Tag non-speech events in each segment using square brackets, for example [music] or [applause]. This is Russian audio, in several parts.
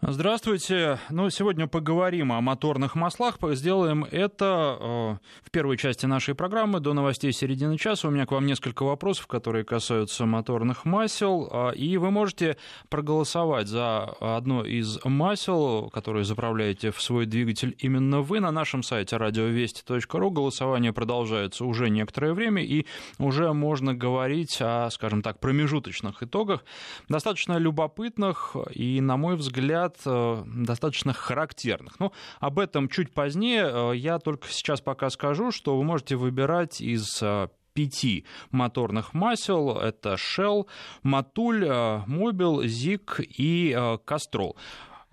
Здравствуйте. Ну, сегодня поговорим о моторных маслах. Сделаем это э, в первой части нашей программы до новостей середины часа. У меня к вам несколько вопросов, которые касаются моторных масел. Э, и вы можете проголосовать за одно из масел, которое заправляете в свой двигатель именно вы на нашем сайте радиовести.ру. Голосование продолжается уже некоторое время, и уже можно говорить о, скажем так, промежуточных итогах, достаточно любопытных и, на мой взгляд, ряд э, достаточно характерных. Но об этом чуть позднее. Э, я только сейчас пока скажу, что вы можете выбирать из э, пяти моторных масел. Это Shell, Матуль, Mobil, Zig и Castrol.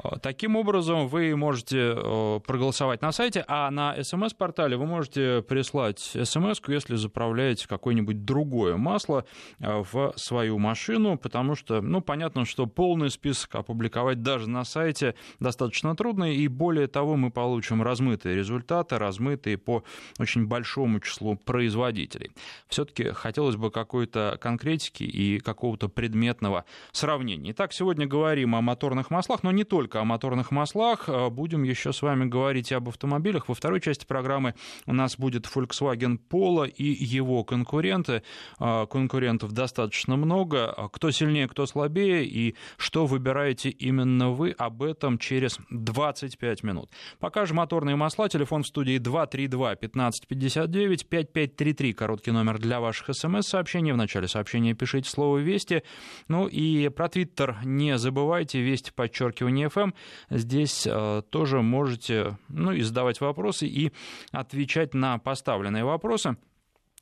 Э, таким образом, вы можете э, проголосовать на сайте, а на смс-портале вы можете прислать смс, если заправляете какое-нибудь другое масло э, в свою машину, потому что, ну, понятно, что полный список опубликовать даже на сайте достаточно трудно, и более того, мы получим размытые результаты, размытые по очень большому числу производителей. Все-таки хотелось бы какой-то конкретики и какого-то предметного сравнения. Итак, сегодня говорим о моторных маслах, но не только только о моторных маслах. Э, будем еще с вами говорить и об автомобилях. Во второй части программы у нас будет Volkswagen Polo и его конкуренты. Э, конкурентов достаточно много. Кто сильнее, кто слабее и что выбираете именно вы, об этом через 25 минут. Пока же моторные масла. Телефон в студии 232 1559 5533. Короткий номер для ваших смс-сообщений. В начале сообщения пишите слово «Вести». Ну и про Твиттер не забывайте. Вести подчеркивание FM. Здесь э, тоже можете ну, и задавать вопросы, и отвечать на поставленные вопросы.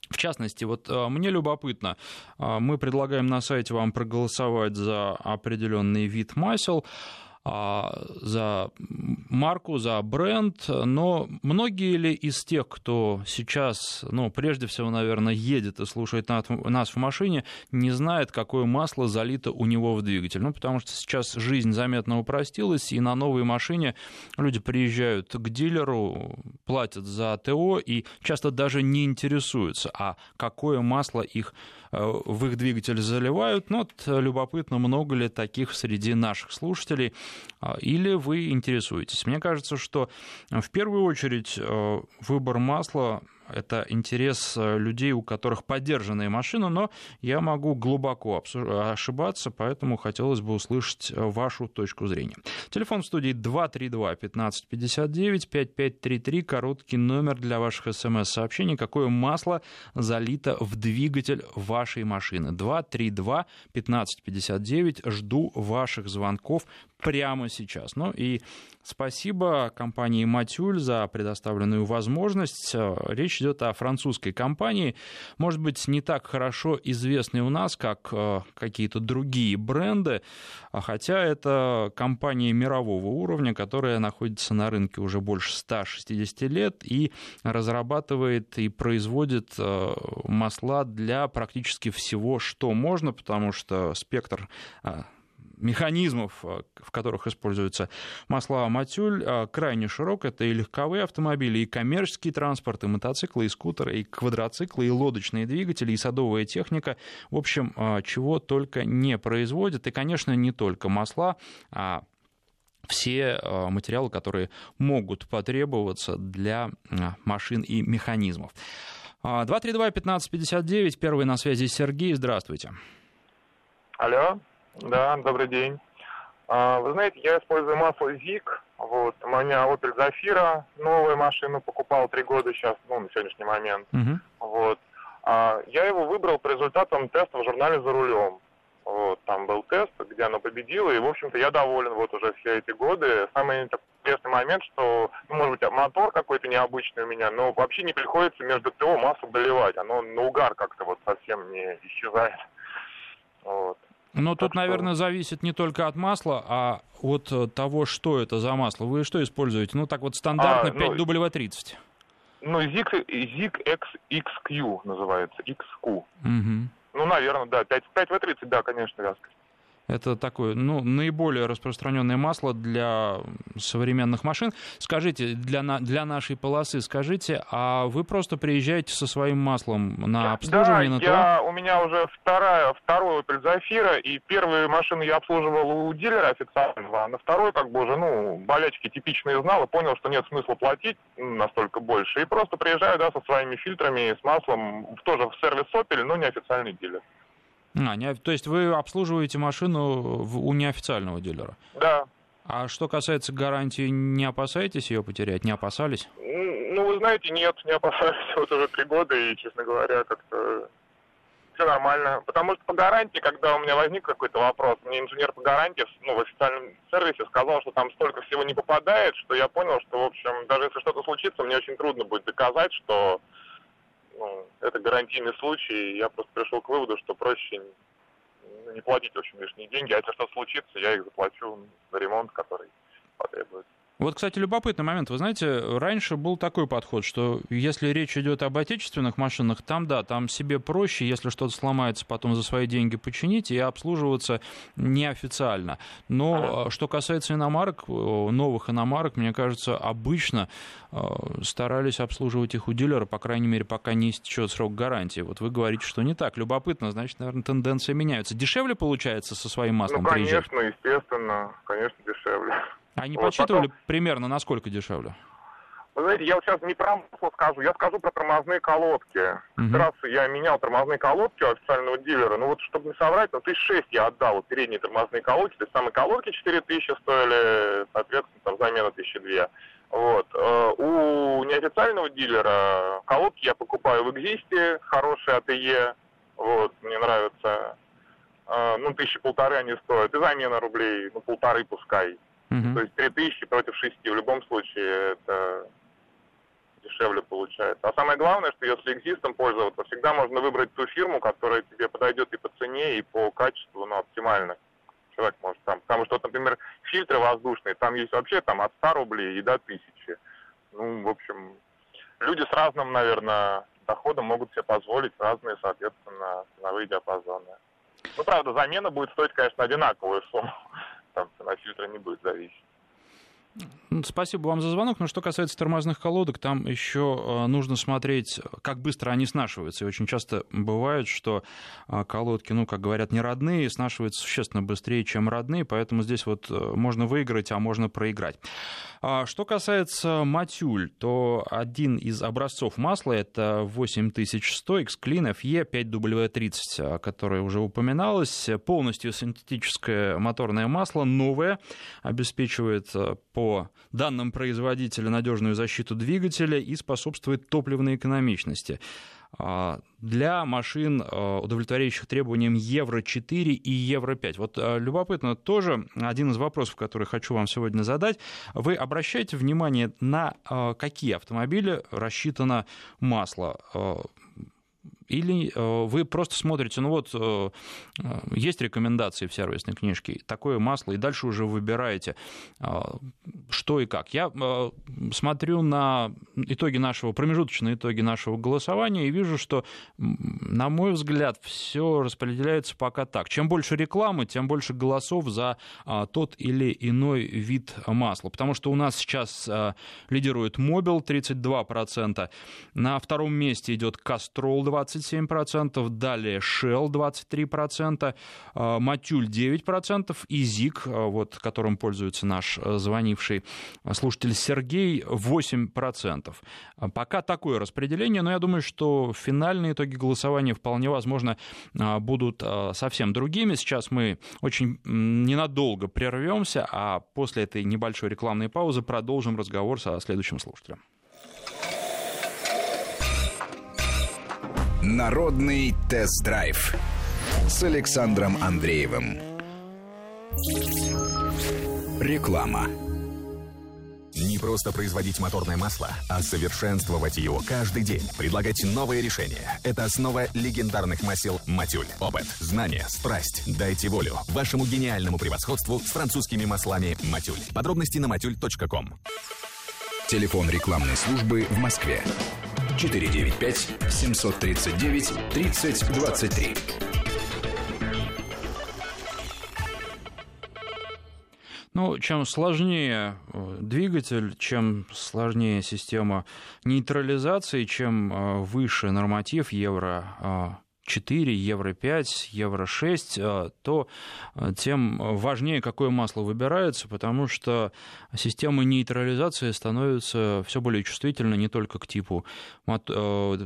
В частности, вот э, мне любопытно, э, мы предлагаем на сайте вам проголосовать за определенный вид масел. А, за марку, за бренд, но многие ли из тех, кто сейчас, ну, прежде всего, наверное, едет и слушает нас в машине, не знает, какое масло залито у него в двигатель? Ну, потому что сейчас жизнь заметно упростилась, и на новой машине люди приезжают к дилеру, платят за ТО и часто даже не интересуются, а какое масло их в их двигатель заливают. Но вот любопытно, много ли таких среди наших слушателей, а, или вы интересуетесь. Мне кажется, что в первую очередь э, выбор масла это интерес э, людей, у которых поддержанные машины, но я могу глубоко ошибаться, поэтому хотелось бы услышать э, вашу точку зрения. Телефон в студии 232-1559-5533, короткий номер для ваших смс-сообщений, какое масло залито в двигатель вашей машины. 232-1559, жду ваших звонков прямо сейчас. Ну и спасибо компании «Матюль» за предоставленную возможность. Речь идет о французской компании, может быть, не так хорошо известной у нас, как э, какие-то другие бренды, а хотя это компания мирового уровня, которая находится на рынке уже больше 160 лет и разрабатывает и производит э, масла для практически всего, что можно, потому что спектр э, механизмов, э, в которых используются масла матюль, э, крайне широк. Это и легковые автомобили, и коммерческий транспорт, и мотоциклы, и скутеры, и квадроциклы, и лодочные двигатели, и садовая техника. В общем, э, чего только не производят. И, конечно, не только масла, а все материалы, которые могут потребоваться для машин и механизмов. 232-1559, первый на связи Сергей, здравствуйте. Алло. Да, добрый день. А, вы знаете, я использую масло ZIG. Вот, у меня Opel Zafira, новую машину покупал три года сейчас, ну, на сегодняшний момент. Uh-huh. Вот. А, я его выбрал по результатам теста в журнале «За рулем». Вот, там был тест, где оно победило, и, в общем-то, я доволен вот уже все эти годы. Самый интересный момент, что, ну, может быть, мотор какой-то необычный у меня, но вообще не приходится между ТО масло доливать. Оно на угар как-то вот совсем не исчезает. Вот. Но тут, что... наверное, зависит не только от масла, а от э, того, что это за масло. Вы что используете? Ну, так вот, стандартно а, 5W30. Ну, ZIG, ZIG XQ называется, XQ. Угу. Ну, наверное, да, 5, 5W30, да, конечно, вязкость. Это такое, ну, наиболее распространенное масло для современных машин. Скажите, для, на, для нашей полосы, скажите, а вы просто приезжаете со своим маслом на обслуживание? Да, на я, у меня уже вторая, второй Opel Zafira, и первую машину я обслуживал у дилера официального, а на второй, как бы уже, ну, болячки типичные знал и понял, что нет смысла платить настолько больше. И просто приезжаю, да, со своими фильтрами, с маслом, тоже в сервис Opel, но не официальный дилер. А, не, то есть вы обслуживаете машину в, у неофициального дилера? Да. А что касается гарантии, не опасаетесь ее потерять? Не опасались? Ну, вы знаете, нет, не опасаюсь. [laughs] Вот уже три года, и, честно говоря, как-то все нормально. Потому что по гарантии, когда у меня возник какой-то вопрос, мне инженер по гарантии ну, в официальном сервисе сказал, что там столько всего не попадает, что я понял, что, в общем, даже если что-то случится, мне очень трудно будет доказать, что ну, это гарантийный случай, я просто пришел к выводу, что проще не платить, в общем, лишние деньги, а если что-то случится, я их заплачу за ремонт, который потребуется. Вот, кстати, любопытный момент. Вы знаете, раньше был такой подход, что если речь идет об отечественных машинах, там, да, там себе проще, если что-то сломается, потом за свои деньги починить и обслуживаться неофициально. Но а, что касается иномарок, новых иномарок, мне кажется, обычно старались обслуживать их у дилера, по крайней мере, пока не истечет срок гарантии. Вот вы говорите, что не так. Любопытно, значит, наверное, тенденции меняются. Дешевле получается со своим маслом Ну, конечно, приезжать? естественно, конечно, дешевле. Они вот подсчитывали потом... примерно, насколько дешевле? Вы знаете, я вот сейчас не про масло скажу, я скажу про тормозные колодки. Uh-huh. Раз я менял тормозные колодки у официального дилера, ну вот, чтобы не соврать, ну, тысяч шесть я отдал вот, передние тормозные колодки, то есть самые колодки 4 тысячи стоили, соответственно, там замена тысячи две. Вот. Э, у неофициального дилера колодки я покупаю в Экзисте, хорошие АТЕ, вот, мне нравятся. Э, ну, тысячи полторы они стоят, и замена рублей, ну, полторы пускай. Uh-huh. То есть три тысячи против шести. В любом случае это дешевле получается. А самое главное, что если экзистом пользоваться, всегда можно выбрать ту фирму, которая тебе подойдет и по цене, и по качеству, ну, оптимально. Человек может там, потому что, например, фильтры воздушные, там есть вообще там от 100 рублей и до 1000. Ну, в общем, люди с разным, наверное, доходом могут себе позволить разные, соответственно, ценовые диапазоны. Ну, правда, замена будет стоить, конечно, одинаковую сумму там цена фильтра не будет зависеть. Ну, спасибо вам за звонок. Но что касается тормозных колодок, там еще э, нужно смотреть, как быстро они снашиваются. И очень часто бывает, что э, колодки, ну, как говорят, не родные, снашиваются существенно быстрее, чем родные, поэтому здесь вот э, можно выиграть, а можно проиграть. А что касается матюль, то один из образцов масла это 8100 X-Clean FE 5W30, которое уже упоминалось. Полностью синтетическое моторное масло, новое, обеспечивает по данным производителя надежную защиту двигателя и способствует топливной экономичности. А, для машин, а, удовлетворяющих требованиям Евро-4 и Евро-5. Вот а, любопытно тоже один из вопросов, который хочу вам сегодня задать. Вы обращаете внимание на какие автомобили рассчитано масло? Или э, вы просто смотрите, ну вот э, э, есть рекомендации в сервисной книжке, такое масло, и дальше уже выбираете, что и как. Я смотрю на итоги нашего, промежуточные итоги нашего голосования и вижу, что, на мой взгляд, все распределяется пока так. Чем больше рекламы, тем больше голосов за тот или иной вид масла. Потому что у нас сейчас лидирует Мобил 32%, на втором месте идет Кастрол 20%, 27%, далее Shell 23%, Матюль 9% и ЗИК, вот, которым пользуется наш э, звонивший слушатель Сергей, 8%. Пока такое распределение, но я думаю, что финальные итоги голосования вполне возможно будут совсем другими. Сейчас мы очень ненадолго прервемся, а после этой небольшой рекламной паузы продолжим разговор со следующим слушателем. Народный тест-драйв с Александром Андреевым. Реклама. Не просто производить моторное масло, а совершенствовать его каждый день. Предлагать новые решения. Это основа легендарных масел «Матюль». Опыт, знания, страсть. Дайте волю вашему гениальному превосходству с французскими маслами «Матюль». Подробности на матюль.ком. Телефон рекламной службы в Москве 495 739 3023. Ну, чем сложнее э, двигатель, чем сложнее система нейтрализации, чем выше норматив евро 4, евро 5, евро 6, э, то э, тем важнее, какое масло выбирается, потому что система нейтрализации становится все более чувствительной не только к типу э,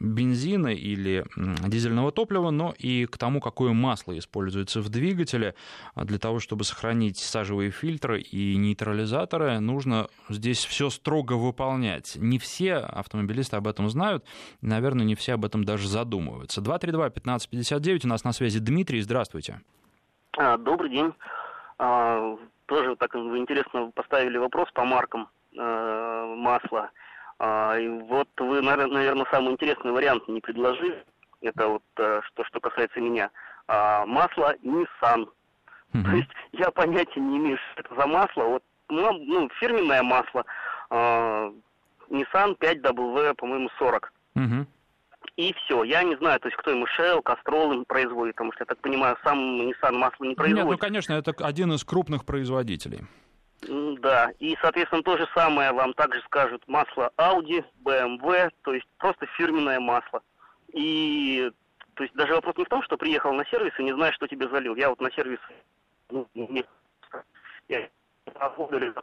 бензина или дизельного топлива, но и к тому, какое масло используется в двигателе. Для того, чтобы сохранить сажевые фильтры и нейтрализаторы, нужно здесь все строго выполнять. Не все автомобилисты об этом знают, наверное, не все об этом даже задумываются. 232-1559. У нас на связи Дмитрий. Здравствуйте. А, добрый день. Тоже так интересно поставили вопрос по маркам а, масла. А, и вот вы, наверное, самый интересный вариант не предложили. Это вот а, что, что касается меня. А, масло Nissan. Угу. То есть я понятия не имею, что это за масло. Вот, ну, ну фирменное масло. А, Nissan 5W, по-моему, 40. Угу и все. Я не знаю, то есть кто ему Shell, Castrol производит, потому что, я так понимаю, сам Nissan масло не производит. Нет, ну, конечно, это один из крупных производителей. Да, и, соответственно, то же самое вам также скажут масло Audi, BMW, то есть просто фирменное масло. И, то есть, даже вопрос не в том, что приехал на сервис и не знаешь, что тебе залил. Я вот на сервис, ну, не, я работаю,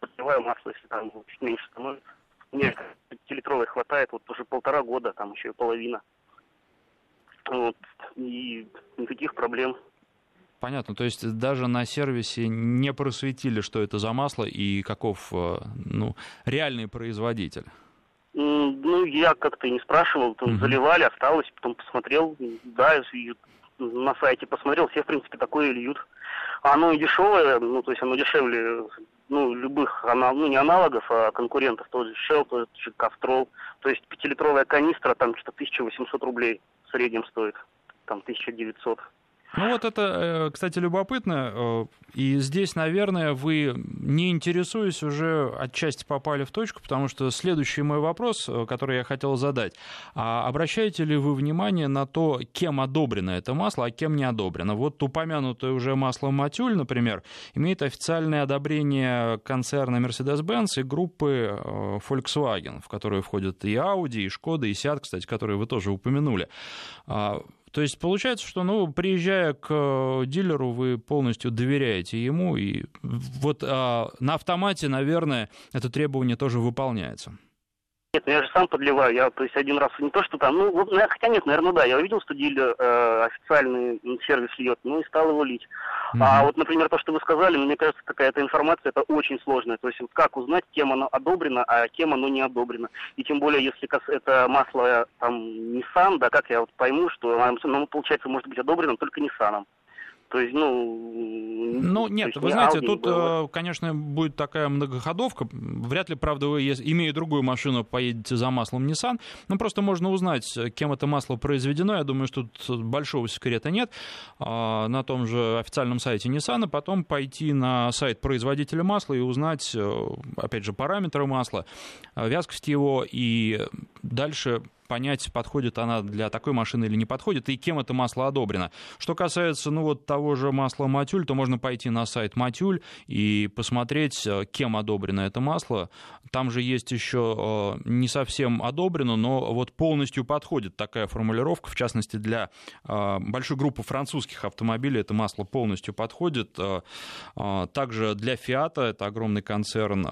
подливаю масло, если там чуть меньше становится. Мне пятилитровой хватает вот уже полтора года, там еще и половина. Вот. И никаких проблем. Понятно, то есть даже на сервисе не просветили, что это за масло и каков э, ну, реальный производитель? Ну, я как-то не спрашивал, там, mm заливали, осталось, потом посмотрел, да, на сайте посмотрел, все, в принципе, такое льют. Оно и дешевое, ну, то есть оно дешевле ну, любых, ну, не аналогов, а конкурентов, тот же Shell, тот же Castrol. То есть пятилитровая канистра там что-то 1800 рублей в среднем стоит, там 1900. Ну вот это, э, кстати, любопытно. Э, и здесь, наверное, вы, не интересуясь, уже отчасти попали в точку, потому что следующий мой вопрос, э, который я хотел задать. А обращаете ли вы внимание на то, кем одобрено это масло, а кем не одобрено? Вот упомянутое уже масло Матюль, например, имеет официальное одобрение концерна Mercedes-Benz и группы Volkswagen, в которые входят и Audi, и Skoda, и Seat, кстати, которые вы тоже упомянули. То есть получается, что, ну, приезжая к э, дилеру, вы полностью доверяете ему, и вот а, на автомате, наверное, это требование тоже выполняется. Нет, ну я же сам подливаю. Я, то есть, один раз не то, что там, ну, ну, хотя нет, наверное, да. Я увидел, что дилер э, официальный сервис льет, ну и стал его лить. Mm-hmm. А вот, например, то, что вы сказали, мне кажется, какая-то информация, это очень сложная. То есть, вот как узнать, кем оно одобрено, а кем оно не одобрено. И тем более, если это масло там Nissan, да, как я вот пойму, что оно, получается, может быть одобрено только Nissan. То есть, ну... Ну, нет, вы знаете, Audi, тут, было. Э, конечно, будет такая многоходовка. Вряд ли, правда, вы, имея другую машину, поедете за маслом Nissan. Ну, просто можно узнать, кем это масло произведено. Я думаю, что тут большого секрета нет. А, на том же официальном сайте Nissan, а потом пойти на сайт производителя масла и узнать, э, опять же, параметры масла, э, вязкость его, и дальше понять, подходит она для такой машины или не подходит, и кем это масло одобрено. Что касается, ну, вот того же масла Матюль, то можно пойти на сайт Матюль и посмотреть, э, кем одобрено это масло. Там же есть еще э, не совсем одобрено, но вот полностью подходит такая формулировка, в частности, для э, большой группы французских автомобилей это масло полностью подходит. Также для Fiat, это огромный концерн,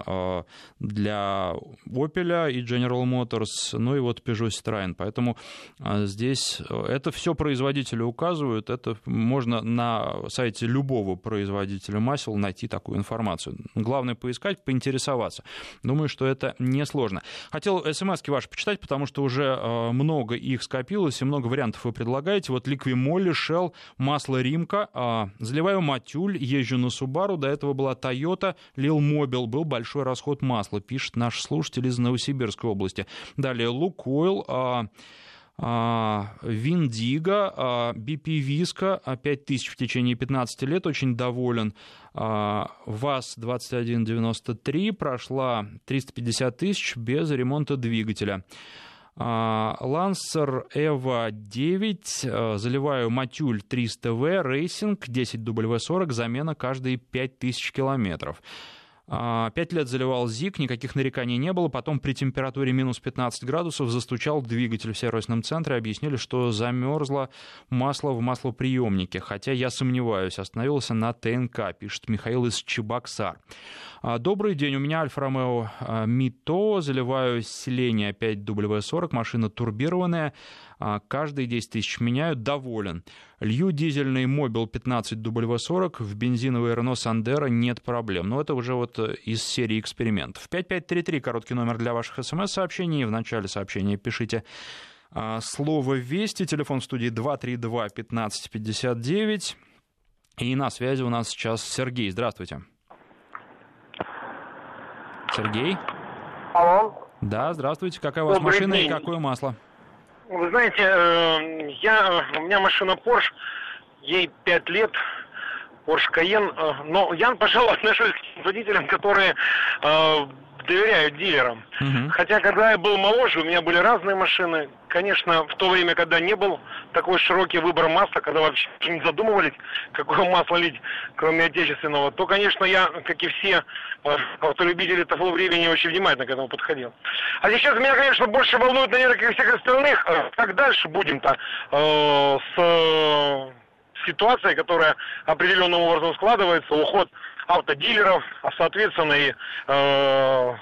для Opel и General Motors, ну и вот Peugeot. Поэтому а, здесь э, это все производители указывают, это можно на сайте любого производителя масел найти такую информацию. Главное поискать, поинтересоваться. Думаю, что это несложно. Хотел смс ваши почитать, потому что уже э, много их скопилось и много вариантов вы предлагаете. Вот Moly, Shell, масло Римка, а, заливаю Матюль, езжу на Subaru, до этого была Toyota, Lil Mobil, был большой расход масла, пишет наш слушатель из Новосибирской области. Далее Лукойл, а, Виндиго, BP Виска, 5000 в течение 15 лет, очень доволен. А, ВАЗ-2193 прошла 350 тысяч без ремонта двигателя. Lancer Evo 9, заливаю Motul 300V, racing 10W40, замена каждые 5000 километров. А, пять лет заливал ZIC, никаких нареканий не было. Потом при температуре минус 15 градусов застучал двигатель в сервисном центре. Объяснили, что замерзло масло в маслоприемнике. Хотя я сомневаюсь, остановился на ТНК, пишет Михаил из Чебоксар. А, добрый день, у меня Alfa Romeo а, MiTo, заливаю Selenia 5W40, машина турбированная. А, каждые 10 тысяч меняю, доволен. Лью дизельный Мобил 15W40, в бензиновый Renault Sandero нет проблем. Но это уже вот э, из серии экспериментов. 5533, короткий номер для ваших смс-сообщений. В начале сообщения пишите а, слово «Вести». Телефон в студии 232-1559. И на связи у нас сейчас Сергей. Здравствуйте. Сергей? Алло. Да, здравствуйте. Какая у вас Добрый машина день. и какое масло? Вы знаете, э, я, у меня машина Porsche, ей 5 лет, Porsche Cayenne, э, но я, пожалуй, [laughs] отношусь к водителям, которые э, доверяют дилерам. Угу. Хотя, когда я был моложе, у меня были разные машины. Конечно, в то время, когда не был такой широкий выбор масла, когда вообще не задумывались, какое масло лить, кроме отечественного, то, конечно, я, как и все автолюбители того времени, очень внимательно к этому подходил. А сейчас меня, конечно, больше волнует, наверное, как и всех остальных, э, как дальше будем-то э, с э, ситуацией, которая определенным образом складывается, уход автодилеров, а соответственно и э,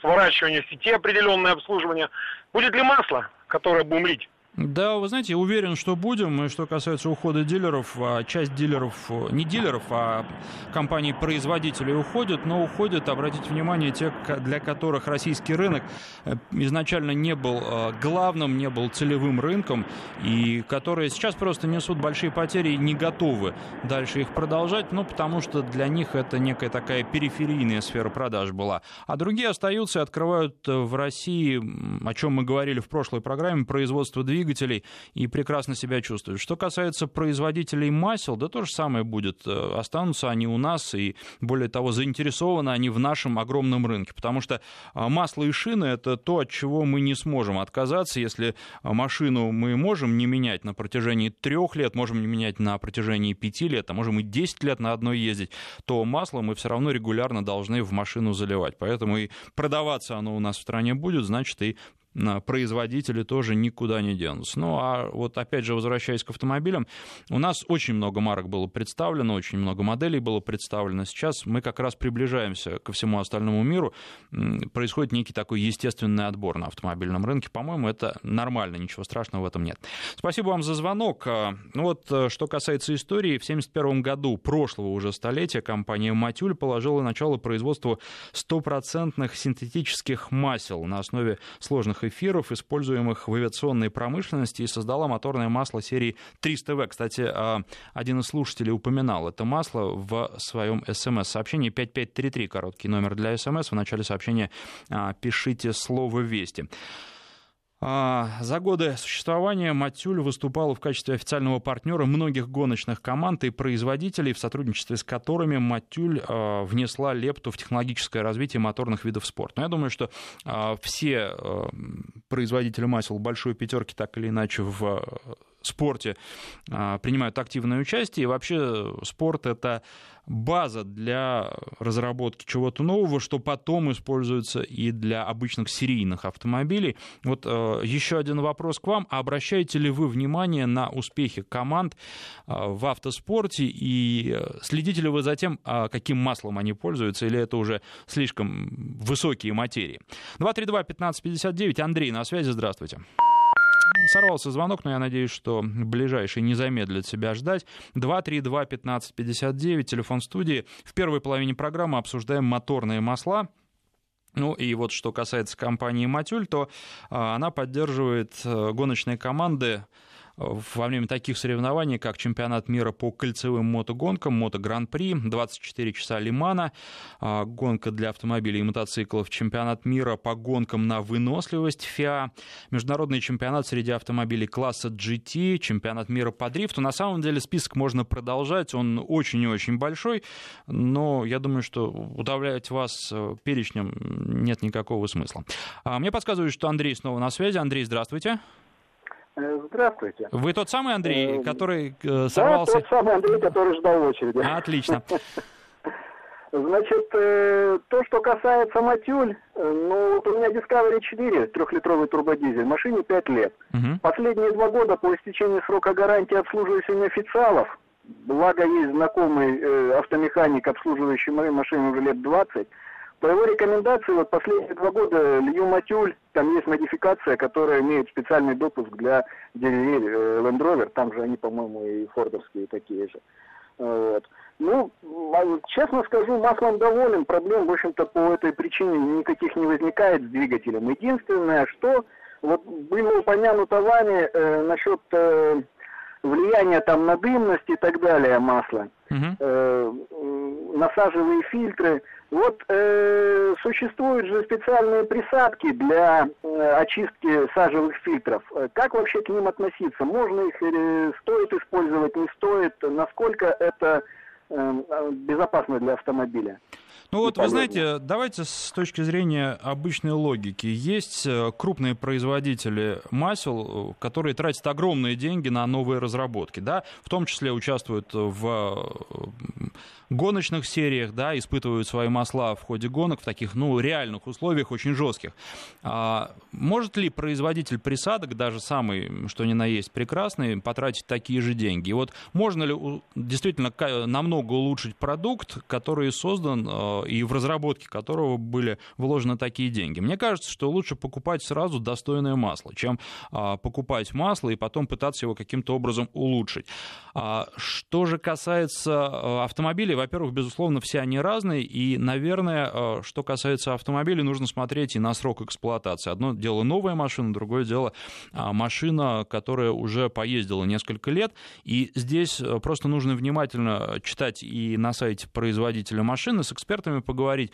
сворачивание сети определенное обслуживание. Будет ли масло, которое будем лить? Да, вы знаете, уверен, что будем. И что касается ухода дилеров, а часть дилеров, не дилеров, а компаний-производителей уходят, но уходят, обратите внимание, те, для которых российский рынок э, изначально не был э, главным, не был целевым рынком, и которые сейчас просто несут большие потери и не готовы дальше их продолжать, ну, потому что для них это некая такая периферийная сфера продаж была. А другие остаются и открывают э, в России, о чем мы говорили в прошлой программе, производство двигателей, двигателей и прекрасно себя чувствуют. Что касается производителей масел, да то же самое будет. Э, останутся они у нас, и более того, заинтересованы они в нашем огромном рынке, потому что а, масло и шины — это то, от чего мы не сможем отказаться. Если а, машину мы можем не менять на протяжении трех лет, можем не менять на протяжении пяти лет, а можем и 10 лет на одной ездить, то масло мы все равно регулярно должны в машину заливать. Поэтому и продаваться оно у нас в стране будет, значит, и производители тоже никуда не денутся. Ну, а вот опять же, возвращаясь к автомобилям, у нас очень много марок было представлено, очень много моделей было представлено. Сейчас мы как раз приближаемся ко всему остальному миру. Происходит некий такой естественный отбор на автомобильном рынке. По-моему, это нормально, ничего страшного в этом нет. Спасибо вам за звонок. А, ну вот, э, что касается истории, в 1971 году прошлого уже столетия компания «Матюль» положила начало производству стопроцентных синтетических масел на основе сложных эфиров, используемых в авиационной промышленности, и создала моторное масло серии 300В. Кстати, а, один из слушателей упоминал это масло в своем смс-сообщении 5533, короткий номер для смс. В начале сообщения а, пишите слово «Вести». А, за годы существования Матюль выступала в качестве официального партнера многих гоночных команд и производителей, в сотрудничестве с которыми Матюль а, внесла лепту в технологическое развитие моторных видов спорта. Но я думаю, что а, все производители масел большой пятерки так или иначе в спорте принимают активное участие. И вообще спорт — это база для разработки чего-то нового, что потом используется и для обычных серийных автомобилей. Вот э, еще один вопрос к вам. Обращаете ли вы внимание на успехи команд э, в автоспорте и э, следите ли вы за тем, э, каким маслом они пользуются, или это уже слишком высокие материи? 232-1559, Андрей на связи, здравствуйте. Сорвался звонок, но я надеюсь, что ближайший не замедлит себя ждать. 232-1559, телефон студии. В первой половине программы обсуждаем моторные масла. Ну и вот что касается компании «Матюль», то а, она поддерживает э, гоночные команды во время таких соревнований, как чемпионат мира по кольцевым мотогонкам, мото-гран-при, 24 часа Лимана, а, гонка для автомобилей и мотоциклов, чемпионат мира по гонкам на выносливость ФИА, международный чемпионат среди автомобилей класса GT, чемпионат мира по дрифту. На самом деле список можно продолжать, он очень и очень большой, но я думаю, что удавлять вас э, перечнем нет никакого смысла. А, мне подсказывают, что Андрей снова на связи. Андрей, здравствуйте. Э, здравствуйте. Вы тот самый Андрей, э, который сорвался? Да, тот самый Андрей, который ждал очереди. Отлично. [laughs] Значит, то, что касается Матюль, ну, вот у меня Discovery 4, трехлитровый турбодизель, машине 5 лет. Угу. Последние два года по истечении срока гарантии обслуживаюсь у официалов, благо есть знакомый э, автомеханик, обслуживающий мои машины уже лет 20, по его рекомендации, вот последние два года Лью Матюль, там есть модификация, которая имеет специальный допуск для DVL э, Land Rover, там же они, по-моему, и фордовские такие же. Вот. Ну, а, честно скажу, маслом доволен, проблем, в общем-то, по этой причине никаких не возникает с двигателем. Единственное, что вот было упомянуто вами э, насчет э, влияния там на дымность и так далее масла, uh-huh. э, насаживые фильтры. Вот э, существуют же специальные присадки для э, очистки сажевых фильтров. Как вообще к ним относиться? Можно их, э, стоит использовать, не стоит? Насколько это э, безопасно для автомобиля? Ну вот, вы знаете, давайте с точки зрения обычной логики. Есть э, крупные производители масел, э, которые тратят огромные деньги на новые разработки, да, в том числе участвуют в э, гоночных сериях, да, испытывают свои масла в ходе гонок в таких, ну, реальных условиях, очень жестких. А может ли производитель присадок, даже самый, что ни на есть, прекрасный, потратить такие же деньги? И вот можно ли действительно намного улучшить продукт, который создан э, и в разработке которого были вложены такие деньги? Мне кажется, что лучше покупать сразу достойное масло, чем а, покупать масло и потом пытаться его каким-то образом улучшить. А что же касается э, автомобилей, во-первых, безусловно, все они разные, и, наверное, э, что касается автомобилей, нужно смотреть и на срок эксплуатации. Одно дело новая машина, другое дело а, машина, которая уже поездила несколько лет, и здесь э, просто нужно внимательно читать и на сайте производителя машины, с экспертами поговорить.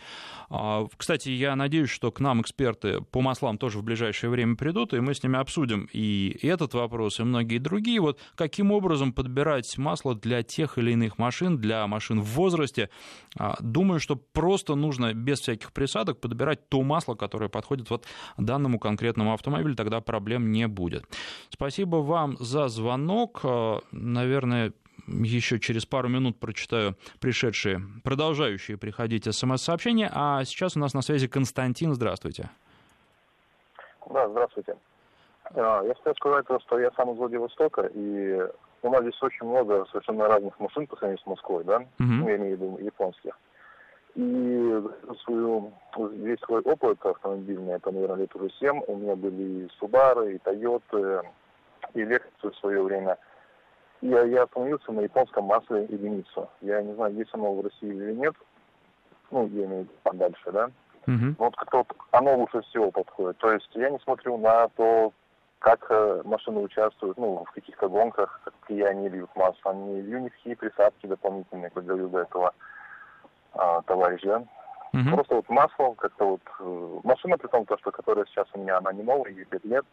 А, кстати, я надеюсь, что к нам эксперты по маслам тоже в ближайшее время придут, и мы с ними обсудим и этот вопрос, и многие другие. Вот каким образом подбирать масло для тех или иных машин, для машин в возрасте. А, думаю, что просто нужно без всяких присадок подбирать то масло, которое подходит вот данному конкретному автомобилю, тогда проблем не будет. Спасибо вам за звонок. А, наверное, еще через пару минут прочитаю пришедшие, продолжающие приходить смс-сообщения. А сейчас у нас на связи Константин. Здравствуйте. Да, здравствуйте. А, я хотел сказать, что я сам из Владивостока, и у нас здесь очень много совершенно разных машин по сравнению с Москвой, да, mm-hmm. я имею в виду японских. И свою, весь свой опыт автомобильный, это, наверное, лет уже 7, у меня были и Subaru, и Toyota, и Lexus в свое время. И я, я остановился на японском масле единицу. Я не знаю, есть оно в России или нет. Ну, я имею в виду подальше, да. Uh-huh. Вот как-то оно лучше всего подходит. То есть я не смотрю на то, как э, машины участвуют, ну, в каких-то гонках, какие они льют масло, не лью никакие присадки дополнительные, как говорил до этого а, товарищ, да. Угу. Просто вот масло, как-то вот э, машина, при том, то, что которая сейчас у меня, она не новая, ей 5 лет.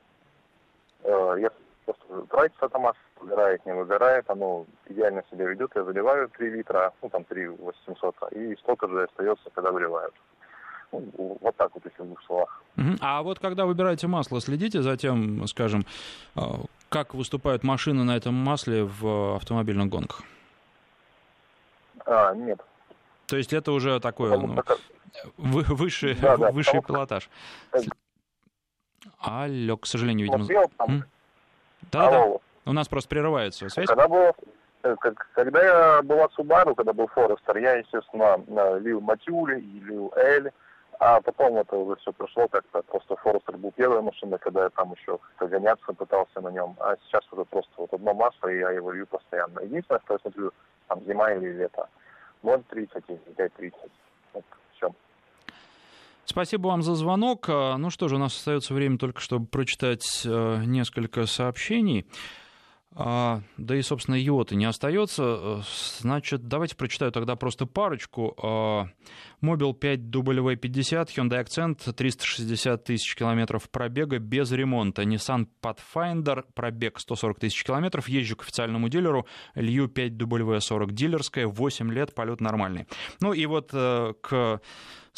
Э, я просто тратится это масло, выгорает, не выгорает, оно идеально себя ведет, я заливаю 3 литра, ну там 3 800, и столько же остается, когда выливают. Ну, вот так вот, если в двух словах. А вот когда выбираете масло, следите за тем, скажем, а, как выступают машины на этом масле в автомобильных гонках? А, нет. То есть это уже такое ну, высший, да, да, высший пилотаж. Алло, к сожалению, видимо... Да-да, у нас просто прерывается связь. Когда, был, э, когда я был от Subaru, когда был Форестер, я, естественно, лил Матюли и лил Эль, а потом это уже все прошло как-то, просто Форестер был первая машина, когда я там еще гоняться пытался на нем, а сейчас уже просто вот одно масло, и я его лью постоянно. Единственное, что я смотрю, там зима или лето, 0,30 или 5,30, вот все. Спасибо вам за звонок. А, ну что же, у нас остается время только, чтобы прочитать э, несколько сообщений. А, да и, собственно, его-то не остается. Значит, давайте прочитаю тогда просто парочку. Мобил 5 W50, Hyundai Accent, 360 тысяч километров пробега без ремонта. Nissan Pathfinder, пробег 140 тысяч километров. Езжу к официальному дилеру. Лью 5 W40, дилерская, 8 лет, полет нормальный. Ну и вот э, к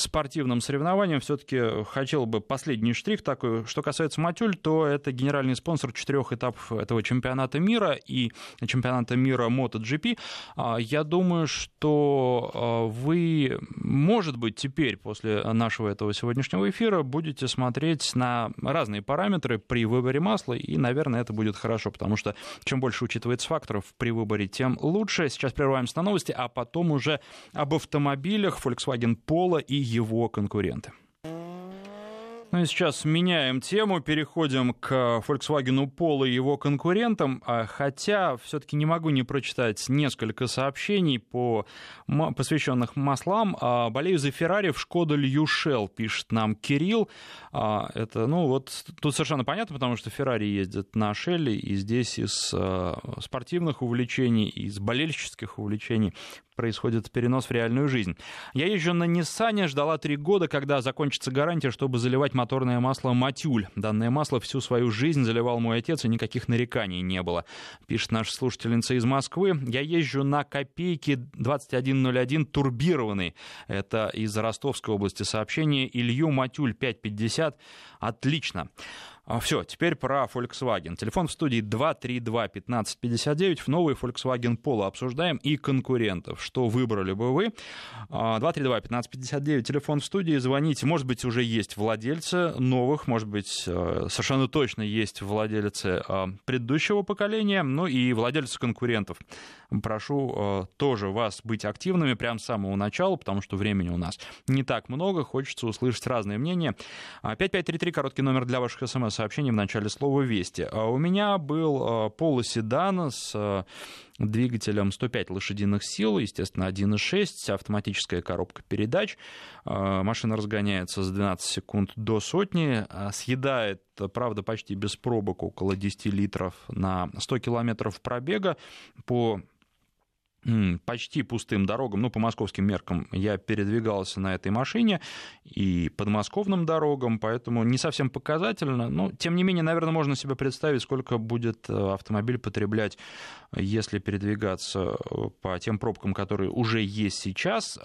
спортивным соревнованиям все-таки хотел бы последний штрих такой. Что касается Матюль, то это генеральный спонсор четырех этапов этого чемпионата мира и чемпионата мира MotoGP. А, я думаю, что а, вы, может быть, теперь после нашего этого сегодняшнего эфира будете смотреть на разные параметры при выборе масла, и, наверное, это будет хорошо, потому что чем больше учитывается факторов при выборе, тем лучше. Сейчас прерываемся на новости, а потом уже об автомобилях Volkswagen Polo и его конкуренты. Ну и сейчас меняем тему, переходим к Volkswagen Polo и его конкурентам, а хотя все-таки не могу не прочитать несколько сообщений, по, посвященных маслам. А, Болею за Феррари в Шкода Льюшел, пишет нам Кирилл. А, это, ну вот, тут совершенно понятно, потому что Феррари ездит на Шелле, и здесь из спортивных увлечений, из болельщических увлечений происходит перенос в реальную жизнь. Я езжу на Ниссане, ждала три года, когда закончится гарантия, чтобы заливать моторное масло «Матюль». Данное масло всю свою жизнь заливал мой отец, и никаких нареканий не было. Пишет наша слушательница из Москвы. Я езжу на копейки 2101 турбированный. Это из Ростовской области сообщение. Илью «Матюль» 550. Отлично. А, Все, теперь про Volkswagen. Телефон в студии 232-1559. В новый Volkswagen Polo обсуждаем и конкурентов. Что выбрали бы вы? 232-1559. А, телефон в студии. Звоните. Может быть, уже есть владельцы новых. Может быть, э, совершенно точно есть владельцы э, предыдущего поколения. Ну и владельцы конкурентов. Прошу э, тоже вас быть активными прямо с самого начала, потому что времени у нас не так много. Хочется услышать разные мнения. 5533, короткий номер для ваших смс сообщение в начале слова «Вести». А у меня был а, полуседан с а, двигателем 105 лошадиных сил, естественно, 1.6, автоматическая коробка передач. Машина разгоняется за 12 секунд до сотни, съедает, правда, почти без пробок, около 10 литров на 100 километров пробега. По почти пустым дорогам, ну, по московским меркам, я передвигался на этой машине и подмосковным дорогам, поэтому не совсем показательно, но, тем не менее, наверное, можно себе представить, сколько будет э, автомобиль потреблять, если передвигаться э, по тем пробкам, которые уже есть сейчас.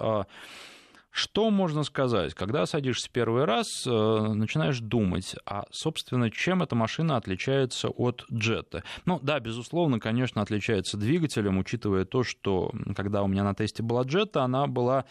Что можно сказать? Когда садишься первый раз, э, начинаешь думать, а, собственно, чем эта машина отличается от джета? Ну, да, безусловно, конечно, отличается двигателем, учитывая то, что когда у меня на тесте была джета, она была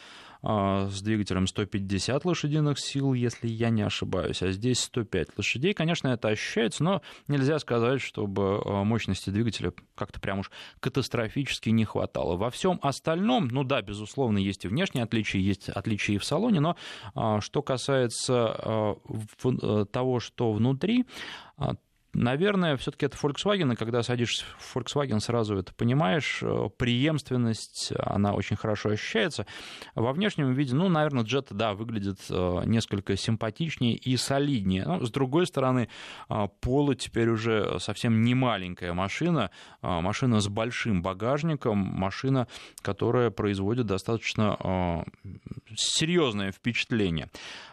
с двигателем 150 лошадиных сил, если я не ошибаюсь, а здесь 105 лошадей. Конечно, это ощущается, но нельзя сказать, чтобы а, мощности двигателя как-то прям уж катастрофически не хватало. Во всем остальном, ну да, безусловно, есть и внешние отличия, есть отличия и в салоне, но а, что касается того, что внутри, Наверное, все-таки это Volkswagen, и когда садишься в Volkswagen, сразу это понимаешь. Э, преемственность, она очень хорошо ощущается. Во внешнем виде, ну, наверное, Jetta, да, выглядит э, несколько симпатичнее и солиднее. Но, с другой стороны, э, Polo теперь уже совсем не маленькая машина, машина с большим багажником, машина, которая производит достаточно серьезное впечатление.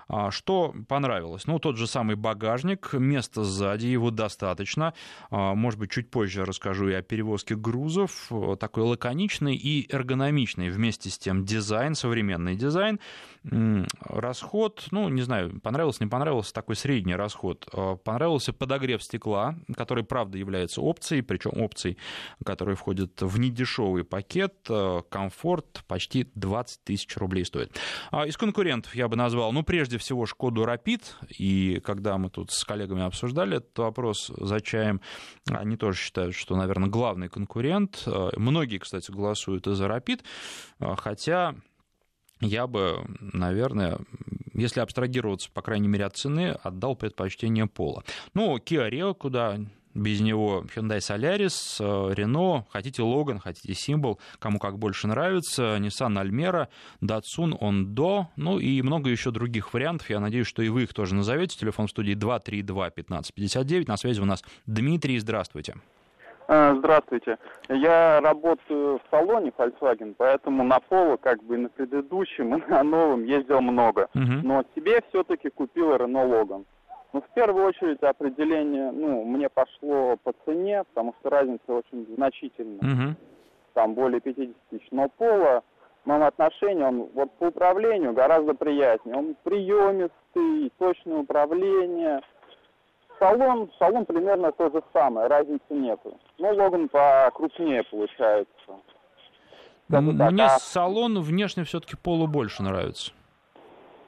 А, что понравилось? Ну, тот же самый багажник, места сзади, его достаточно. А, может быть, чуть позже расскажу и о перевозке грузов. Такой лаконичный и эргономичный вместе с тем дизайн, современный дизайн. Расход, ну, не знаю, понравился, не понравился, такой средний расход. А, понравился подогрев стекла, который, правда, является опцией, причем опцией, которая входит в недешевый пакет. Комфорт почти 20 тысяч рублей стоит. Из конкурентов я бы назвал, ну, прежде всего Шкоду Рапид, и когда мы тут с коллегами обсуждали этот вопрос за чаем, они тоже считают, что, наверное, главный конкурент. Многие, кстати, голосуют и за Рапид, хотя я бы, наверное, если абстрагироваться, по крайней мере, от цены, отдал предпочтение Пола. Ну, Kia Rio, куда без него Hyundai Solaris, э, Renault, хотите Logan, хотите Symbol, кому как больше нравится, Nissan Almera, Datsun Ondo, ну и много еще других вариантов. Я надеюсь, что и вы их тоже назовете. Телефон в студии 232-1559. На связи у нас Дмитрий, здравствуйте. А, здравствуйте. Я работаю в салоне Volkswagen, поэтому на Polo, как бы на предыдущем, и на новом ездил много. Uh-huh. Но себе все-таки купил Renault Logan. Ну, в первую очередь определение, ну, мне пошло по цене, потому что разница очень значительная. Uh-huh. Там более 50 тысяч. Но Polo, в моем отношении, он вот по управлению гораздо приятнее. Он приемистый, точное управление – салон, салон примерно то же самое, разницы нету. Ну, Логан покрупнее получается. Мне а... салон внешне все-таки полу больше нравится.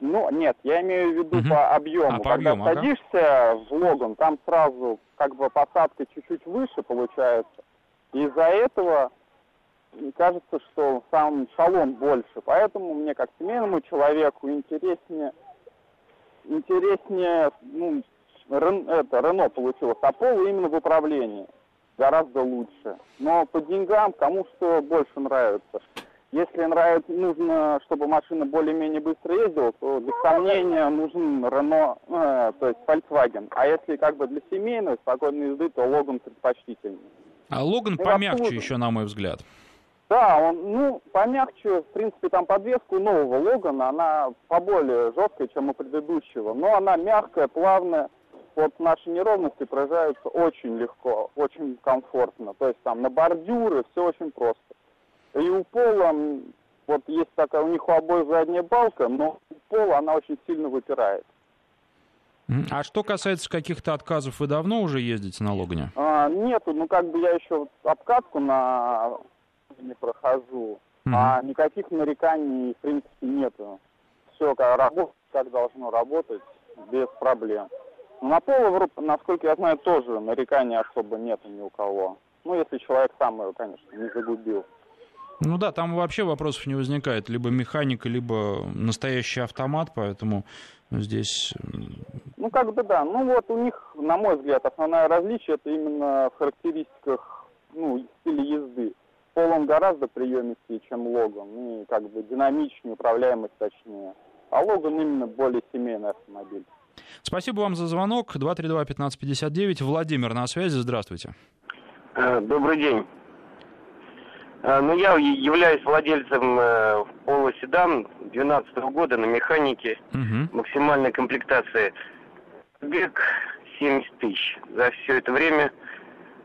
Ну, нет, я имею в виду угу. по объему. А, по Когда объему, садишься ага. в Логан, там сразу как бы посадка чуть-чуть выше получается. Из-за этого кажется, что сам салон больше. Поэтому мне, как семейному человеку, интереснее, интереснее ну, Рен, это, Рено получилось, а Пол именно в управлении гораздо лучше. Но по деньгам кому что больше нравится. Если нравится, нужно, чтобы машина более-менее быстро ездила, то без сомнения нужен Рено, э, то есть Volkswagen. А если как бы для семейной, спокойной езды, то Логан предпочтительнее. А Логан ну, помягче абсолютно. еще, на мой взгляд. Да, он, ну, помягче, в принципе, там подвеску нового Логана, она поболее жесткая, чем у предыдущего, но она мягкая, плавная, вот наши неровности проезжаются очень легко, очень комфортно. То есть там на бордюры все очень просто. И у пола, вот есть такая, у них у обоих задняя балка, но у пола она очень сильно выпирает. А что касается каких-то отказов, вы давно уже ездите на Логане? А, нету, ну как бы я еще обкатку на не прохожу, mm а никаких нареканий в принципе нету. Все как работает, как должно работать, без проблем. На полу, насколько я знаю, тоже нареканий особо нет ни у кого. Ну, если человек сам его, конечно, не загубил. Ну да, там вообще вопросов не возникает. Либо механика, либо настоящий автомат, поэтому здесь... Ну, как бы да. Ну вот у них, на мой взгляд, основное различие это именно в характеристиках ну, стиля езды. Пол он гораздо приемистее, чем Логан, и как бы динамичнее, управляемость точнее. А Логан именно более семейный автомобиль. Спасибо вам за звонок. 232-1559. Владимир на связи. Здравствуйте. Э, добрый день. Э, ну, я являюсь владельцем э, Polo Седан 2012 года на механике угу. максимальной комплектации. Бег 70 тысяч. За все это время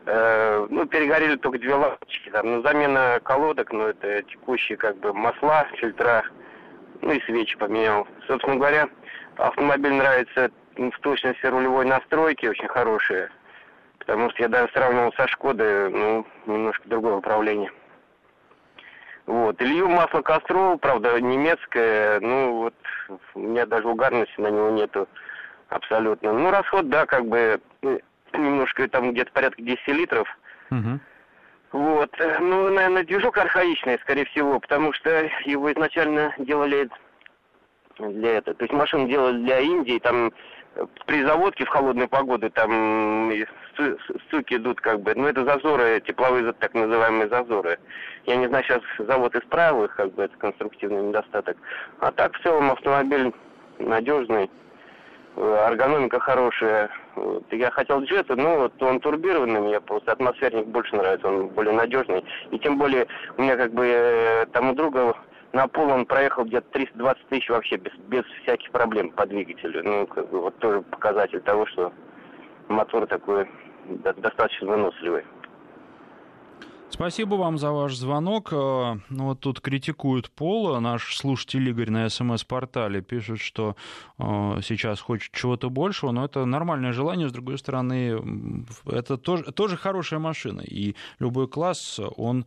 э, ну, перегорели только две лампочки. Там, ну, замена колодок, ну, это текущие как бы масла, фильтра, ну и свечи поменял. Собственно говоря, автомобиль нравится в точности рулевой настройки очень хорошие. Потому что я даже сравнивал со Шкодой, ну, немножко другое управление. Вот. Илью масло Кострол, правда, немецкое, ну, вот, у меня даже угарности на него нету абсолютно. Ну, расход, да, как бы, ну, немножко, там где-то порядка 10 литров. Угу. Вот. Ну, наверное, движок архаичный, скорее всего, потому что его изначально делали для этого. То есть машину делали для Индии, там при заводке в холодные погоды там стуки идут как бы, ну это зазоры, тепловые так называемые зазоры. Я не знаю, сейчас завод исправил их, как бы это конструктивный недостаток. А так в целом автомобиль надежный, эргономика хорошая. Вот. Я хотел джета, но вот он турбированный, мне просто атмосферник больше нравится, он более надежный. И тем более у меня как бы э, там у друга на пол он проехал где-то 320 тысяч вообще без, без всяких проблем по двигателю. Ну, как бы, вот тоже показатель того, что мотор такой достаточно выносливый. Спасибо вам за ваш звонок. Э, ну, вот тут критикуют Пола. Наш слушатель Игорь на СМС-портале пишет, что э, сейчас хочет чего-то большего, но это нормальное желание. С другой стороны, это тоже, тоже хорошая машина. И любой класс, он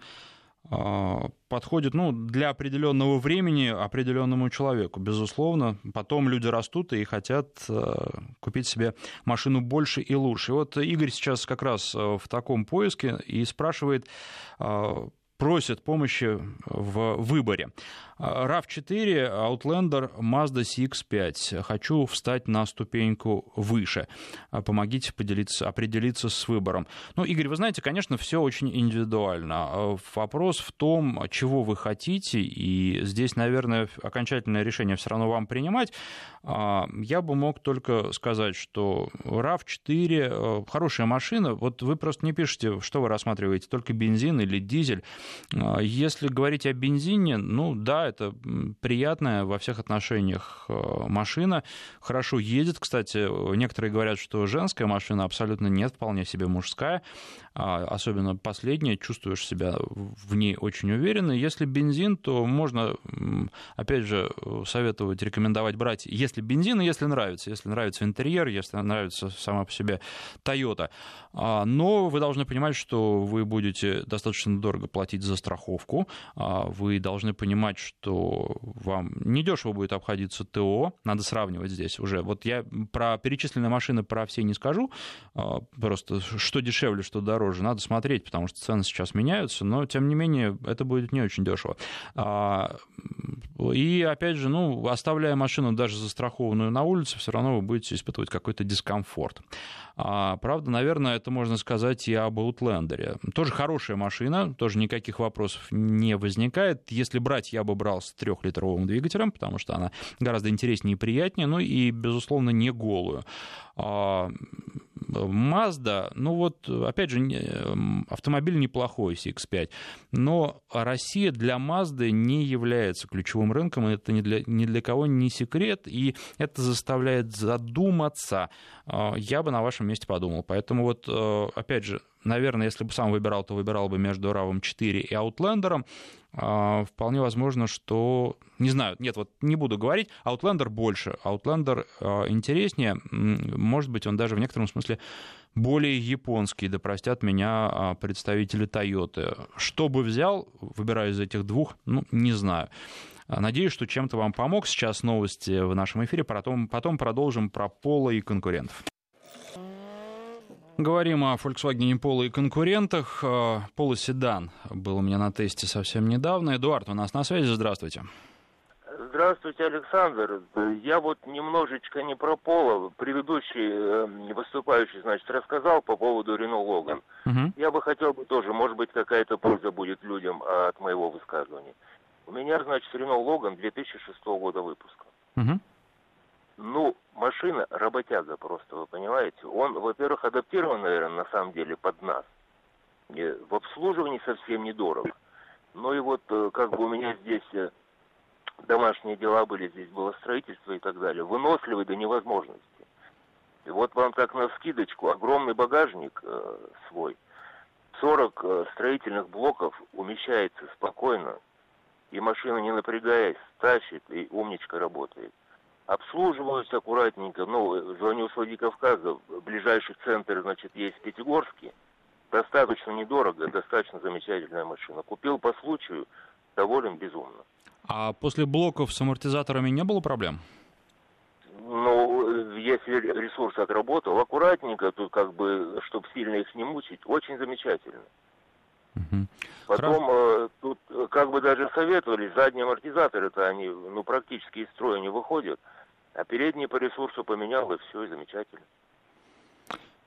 подходит ну, для определенного времени определенному человеку, безусловно. Потом люди растут и хотят а, купить себе машину больше и лучше. И вот Игорь сейчас как раз а, в таком поиске и спрашивает просят помощи в выборе. RAV4, Outlander, Mazda CX-5. Хочу встать на ступеньку выше. Помогите поделиться, определиться с выбором. Ну, Игорь, вы знаете, конечно, все очень индивидуально. Вопрос в том, чего вы хотите, и здесь, наверное, окончательное решение все равно вам принимать. Я бы мог только сказать, что RAV4 хорошая машина. Вот вы просто не пишете, что вы рассматриваете, только бензин или дизель. Если говорить о бензине, ну да, это приятная во всех отношениях э, машина. Хорошо едет, кстати. Некоторые говорят, что женская машина абсолютно нет, вполне себе мужская. А, особенно последняя, чувствуешь себя в ней очень уверенно. Если бензин, то можно, опять же, советовать, рекомендовать брать, если бензин и если нравится. Если нравится интерьер, если нравится сама по себе Toyota. А, но вы должны понимать, что вы будете достаточно дорого платить за страховку. А, вы должны понимать, что вам недешево будет обходиться ТО. Надо сравнивать здесь уже. Вот я про перечисленные машины про все не скажу. Просто что дешевле, что дороже. Надо смотреть, потому что цены сейчас меняются, но, тем не менее, это будет не очень дешево. А, и, опять же, ну, оставляя машину даже застрахованную на улице, все равно вы будете испытывать какой-то дискомфорт. А, правда, наверное, это можно сказать и об Outlander. Тоже хорошая машина, тоже никаких вопросов не возникает. Если брать, я бы брал с трехлитровым двигателем, потому что она гораздо интереснее и приятнее, ну и, безусловно, не голую. Mazda, ну вот, опять же, автомобиль неплохой, CX-5, но Россия для Mazda не является ключевым рынком, это ни для, ни для кого не секрет, и это заставляет задуматься. А, я бы на вашем месте подумал. Поэтому вот, э, опять же, наверное, если бы сам выбирал, то выбирал бы между RAV4 и Outlander. А, вполне возможно, что... Не знаю, нет, вот не буду говорить. Outlander больше. Outlander а, интереснее. Может быть, он даже в некотором смысле более японский, да простят меня а, представители Toyota. Что бы взял, выбираю из этих двух, ну, не знаю. Надеюсь, что чем-то вам помог. Сейчас новости в нашем эфире, потом, потом продолжим про Пола и конкурентов. Говорим о Volkswagen Polo и конкурентах. Polo седан был у меня на тесте совсем недавно. Эдуард у нас на связи. Здравствуйте. Здравствуйте, Александр. Я вот немножечко не про Поло. Предыдущий э, выступающий, значит, рассказал по поводу Рено Логан. Угу. Я бы хотел бы тоже, может быть, какая-то польза будет людям от моего высказывания. У меня, значит, Рено Логан 2006 года выпуска. Угу. Ну, машина работяга просто, вы понимаете. Он, во-первых, адаптирован, наверное, на самом деле под нас. В обслуживании совсем недорого. Ну и вот э, как бы у меня здесь э, домашние дела были, здесь было строительство и так далее. Выносливый до невозможности. И вот вам так на скидочку, огромный багажник э, свой, 40 э, строительных блоков умещается спокойно, и машина, не напрягаясь, тащит, и умничка работает обслуживаюсь аккуратненько. Ну, звоню с Владикавказа, ближайший центр, значит, есть в Пятигорске. Достаточно недорого, достаточно замечательная машина. Купил по случаю, доволен безумно. А после блоков с амортизаторами не было проблем? Ну, если ресурс отработал, аккуратненько, тут как бы, чтобы сильно их не мучить, очень замечательно. Угу. Потом э, тут э, как бы даже советовали, задние амортизаторы-то они ну, практически из строя не выходят, а передние по ресурсу поменял, и все, и замечательно.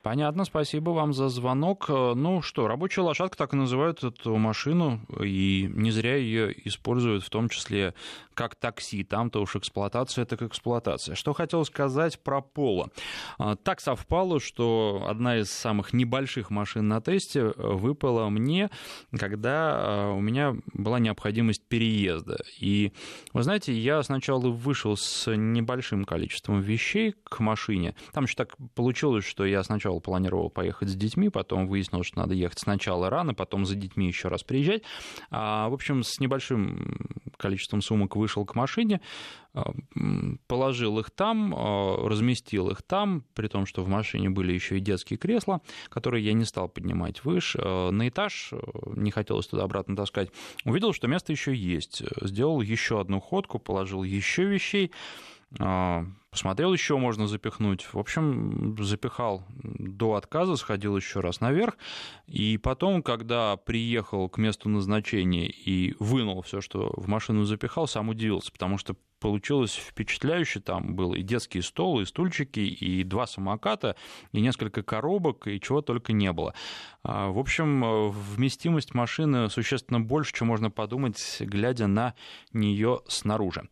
Понятно, спасибо вам за звонок. Ну что, рабочая лошадка так и называют эту машину, и не зря ее используют в том числе как такси. Там-то уж эксплуатация, это как эксплуатация. Что хотел сказать про Поло. А, так совпало, что одна из самых небольших машин на тесте э, выпала мне, когда у меня была необходимость переезда. И, вы знаете, я сначала вышел с небольшим количеством вещей к машине. Там еще так получилось, что я сначала планировал поехать с детьми, потом выяснил, что надо ехать сначала рано, потом за детьми еще раз приезжать. А, в общем, с небольшим количеством сумок вы вышел к машине, а, положил их там, а, разместил их там, при том, что в машине были еще и детские кресла, которые я не стал поднимать выше. А, на этаж, не хотелось туда обратно таскать, увидел, что место еще есть. Сделал еще одну ходку, положил еще вещей, посмотрел, еще можно запихнуть. В общем, запихал до отказа, сходил еще раз наверх. И потом, когда приехал к месту назначения и вынул все, что в машину запихал, сам удивился, потому что получилось впечатляюще. Там был и детский стол, и стульчики, и два самоката, и несколько коробок, и чего только не было. А, в общем, вместимость машины существенно больше, чем можно подумать, глядя на нее снаружи.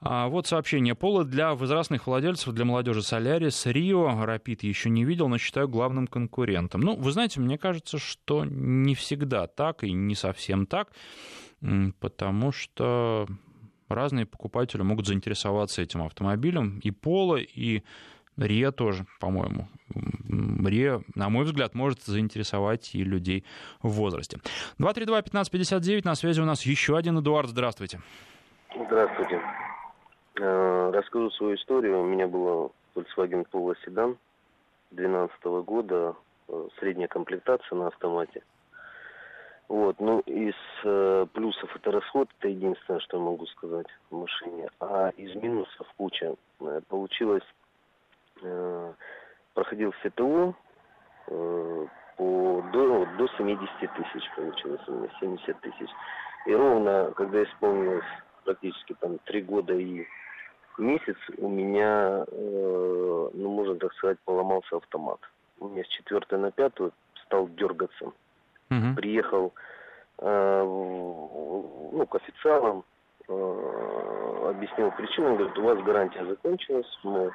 А вот сообщение. Пола для возрастных владельцев, для молодежи Солярис, Рио, Рапид еще не видел, но считаю главным конкурентом. Ну, вы знаете, мне кажется, что не всегда так и не совсем так, потому что разные покупатели могут заинтересоваться этим автомобилем. И Пола, и Рио тоже, по-моему. Рио, на мой взгляд, может заинтересовать и людей в возрасте. 232-1559, на связи у нас еще один Эдуард. Здравствуйте. Здравствуйте. Э, расскажу свою историю. У меня была Volkswagen Polo седан 2012 года, э, средняя комплектация на автомате. Вот, ну, из э, плюсов это расход, это единственное, что я могу сказать в машине. А из минусов куча. Э, получилось, э, проходил все ТО э, по, до, до 70 тысяч получилось у меня, 70 тысяч. И ровно, когда исполнилось практически там три года и месяц у меня, э, ну, можно так сказать, поломался автомат. У меня с четвертой на пятую стал дергаться. Угу. Приехал э, ну, к официалам, э, объяснил причину, говорит, у вас гарантия закончилась, мы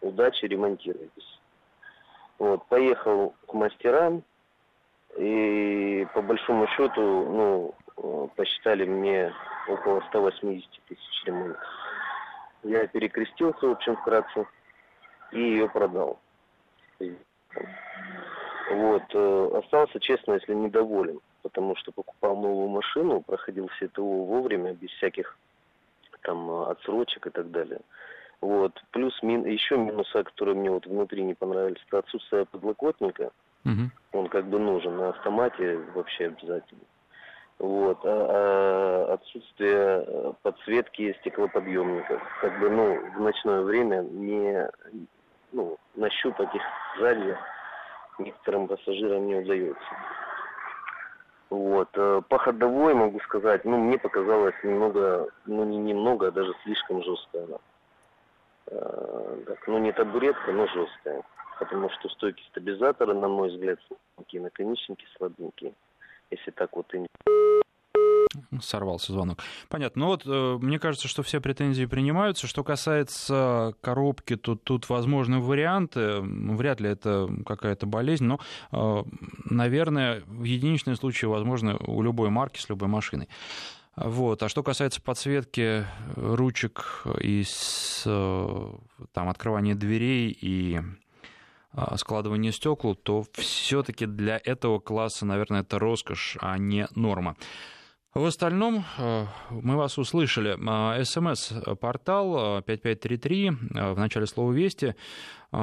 удачи, ремонтируйтесь. Вот, поехал к мастерам, и по большому счету, ну, э, посчитали мне около 180 тысяч ремонтов. Я перекрестился, в общем, вкратце, и ее продал. Вот, э, остался, честно, если недоволен, потому что покупал новую машину, проходил все ТО вовремя, без всяких там отсрочек и так далее. Вот, плюс мин, еще минуса, которые мне вот внутри не понравились, это отсутствие подлокотника. Угу. Он как бы нужен на автомате вообще обязательно. Вот. А, а отсутствие э, подсветки стеклоподъемников. Как бы, ну, в ночное время не, ну, нащупать их сзади некоторым пассажирам не удается. Вот. Э, по ходовой могу сказать, ну, мне показалось немного, ну, не немного, а даже слишком жесткая она. Э, так, ну, не табуретка, но жесткая. Потому что стойки стабилизатора, на мой взгляд, такие наконечники слабенькие. Если так вот и Сорвался звонок. Понятно. Ну вот, э, мне кажется, что все претензии принимаются. Что касается коробки, то тут возможны варианты. Вряд ли это какая-то болезнь, но, э, наверное, в единичные случаи возможно у любой марки с любой машиной. Вот. А что касается подсветки ручек и с, э, там, открывания дверей и складывания стекол, то все-таки для этого класса, наверное, это роскошь, а не норма. В остальном э, мы вас услышали. Э, СМС-портал 5533 э, в начале слова «Вести»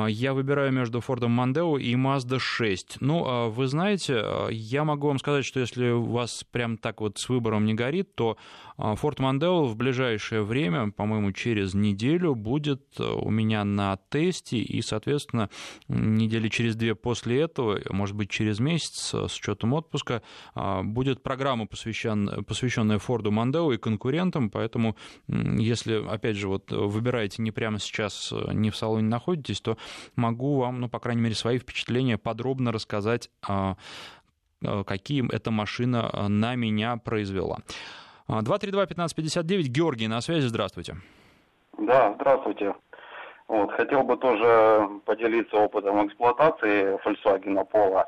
я выбираю между Фордом Мандео и Mazda 6. Ну, а вы знаете, я могу вам сказать, что если у вас прям так вот с выбором не горит, то Ford Mondeo в ближайшее время, по-моему, через неделю будет у меня на тесте, и, соответственно, недели через две после этого, может быть, через месяц, с учетом отпуска, будет программа, посвященная, Форду Mondeo и конкурентам, поэтому, если, опять же, вот выбираете не прямо сейчас, не в салоне находитесь, то могу вам, ну, по крайней мере, свои впечатления подробно рассказать, а, а, какие эта машина а, на меня произвела. 232-1559, Георгий на связи, здравствуйте. Да, здравствуйте. Вот, хотел бы тоже поделиться опытом эксплуатации Volkswagen Polo.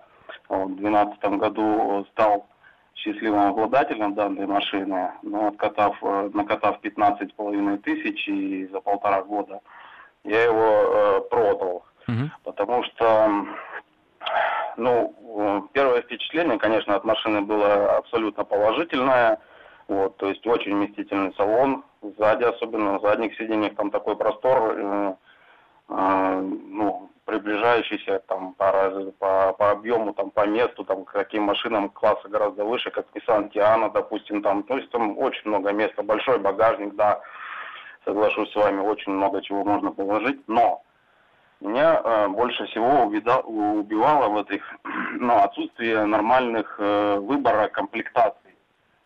В 2012 году стал счастливым обладателем данной машины, но откатав, э, накатав 15,5 тысяч и за полтора года я его э, продал. Угу. Потому что, ну, э, первое впечатление, конечно, от машины было абсолютно положительное. Вот, то есть очень вместительный салон. Сзади, особенно на задних сиденьях, там такой простор, э, э, ну, приближающийся там по, по, по объему, там, по месту, там, к таким машинам класса гораздо выше, как Nissan Tiana, допустим, там, то есть там очень много места, большой багажник, да, соглашусь с вами, очень много чего можно положить, но меня э, больше всего убивало в этих, [clears throat] ну, отсутствие нормальных э, выбора комплектаций.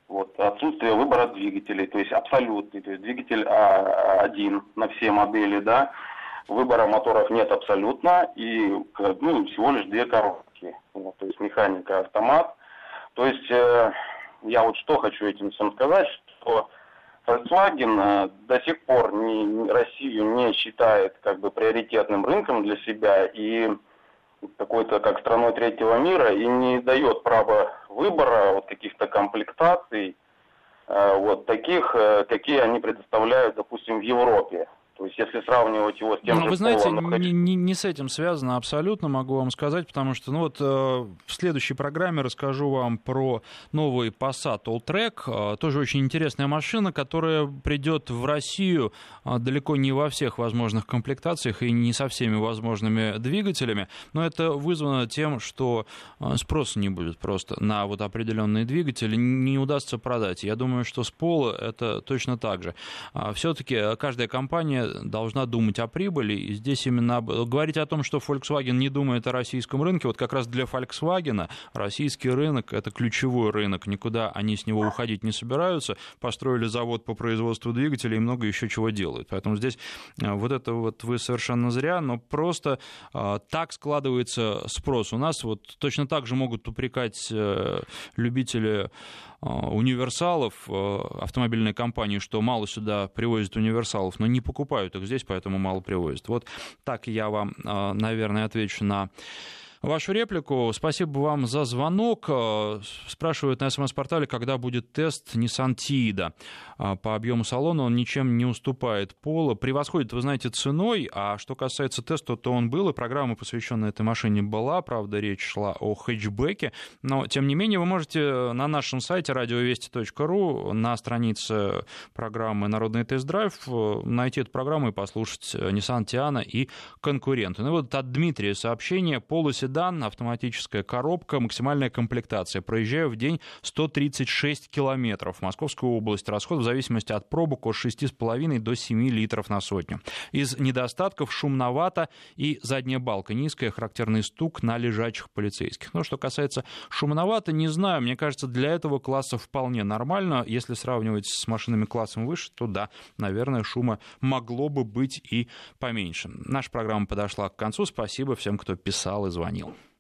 Вот, отсутствие выбора двигателей, то есть абсолютный, то есть двигатель а, один на все модели, да, выбора моторов нет абсолютно, и ну, всего лишь две коробки, вот, то есть механика, автомат. То есть э, я вот что хочу этим всем сказать, что Volkswagen э, до сих пор не, Россию не считает как бы приоритетным рынком для себя. И какой-то как страной третьего мира и не дает права выбора вот каких-то комплектаций э, вот таких, э, какие они предоставляют, допустим, в Европе. То есть, если сравнивать его с тем ну, же Вы знаете, полом, не, не, не с этим связано абсолютно, могу вам сказать, потому что ну вот, э, в следующей программе расскажу вам про новый Passat Alltrack. Э, тоже очень интересная машина, которая придет в Россию э, далеко не во всех возможных комплектациях и не со всеми возможными двигателями, но это вызвано тем, что э, спроса не будет просто на вот определенные двигатели, не удастся продать. Я думаю, что с Пола это точно так же. Э, Все-таки каждая компания должна думать о прибыли. И здесь именно говорить о том, что Volkswagen не думает о российском рынке, вот как раз для Volkswagen российский рынок – это ключевой рынок, никуда они с него уходить не собираются, построили завод по производству двигателей и много еще чего делают. Поэтому здесь э, вот это вот вы совершенно зря, но просто э, так складывается спрос. У нас вот точно так же могут упрекать э, любители универсалов, автомобильной компании, что мало сюда привозят универсалов, но не покупают покупают их здесь, поэтому мало привозят. Вот так я вам, а, наверное, отвечу на вашу реплику. Спасибо вам за звонок. Э, спрашивают на СМС-портале, когда будет тест Nissan Tiida. Э, по объему салона он ничем не уступает Пола. Превосходит, вы знаете, ценой. А что касается теста, то он был, и программа, посвященная этой машине, была. Правда, речь шла о хэтчбеке. Но, тем не менее, вы можете на нашем сайте радиовести.ру на странице программы «Народный тест-драйв» э, найти эту программу и послушать Nissan Tiana и конкуренты. Ну вот от Дмитрия сообщение. Полоседан седан, автоматическая коробка, максимальная комплектация. Проезжаю в день 136 километров. Московская область. Расход в зависимости от пробок от 6,5 до 7 литров на сотню. Из недостатков шумновато и задняя балка низкая, характерный стук на лежачих полицейских. Но что касается шумновато, не знаю. Мне кажется, для этого класса вполне нормально. Если сравнивать с машинами классом выше, то да, наверное, шума могло бы быть и поменьше. Наша программа подошла к концу. Спасибо всем, кто писал и звонил. Union.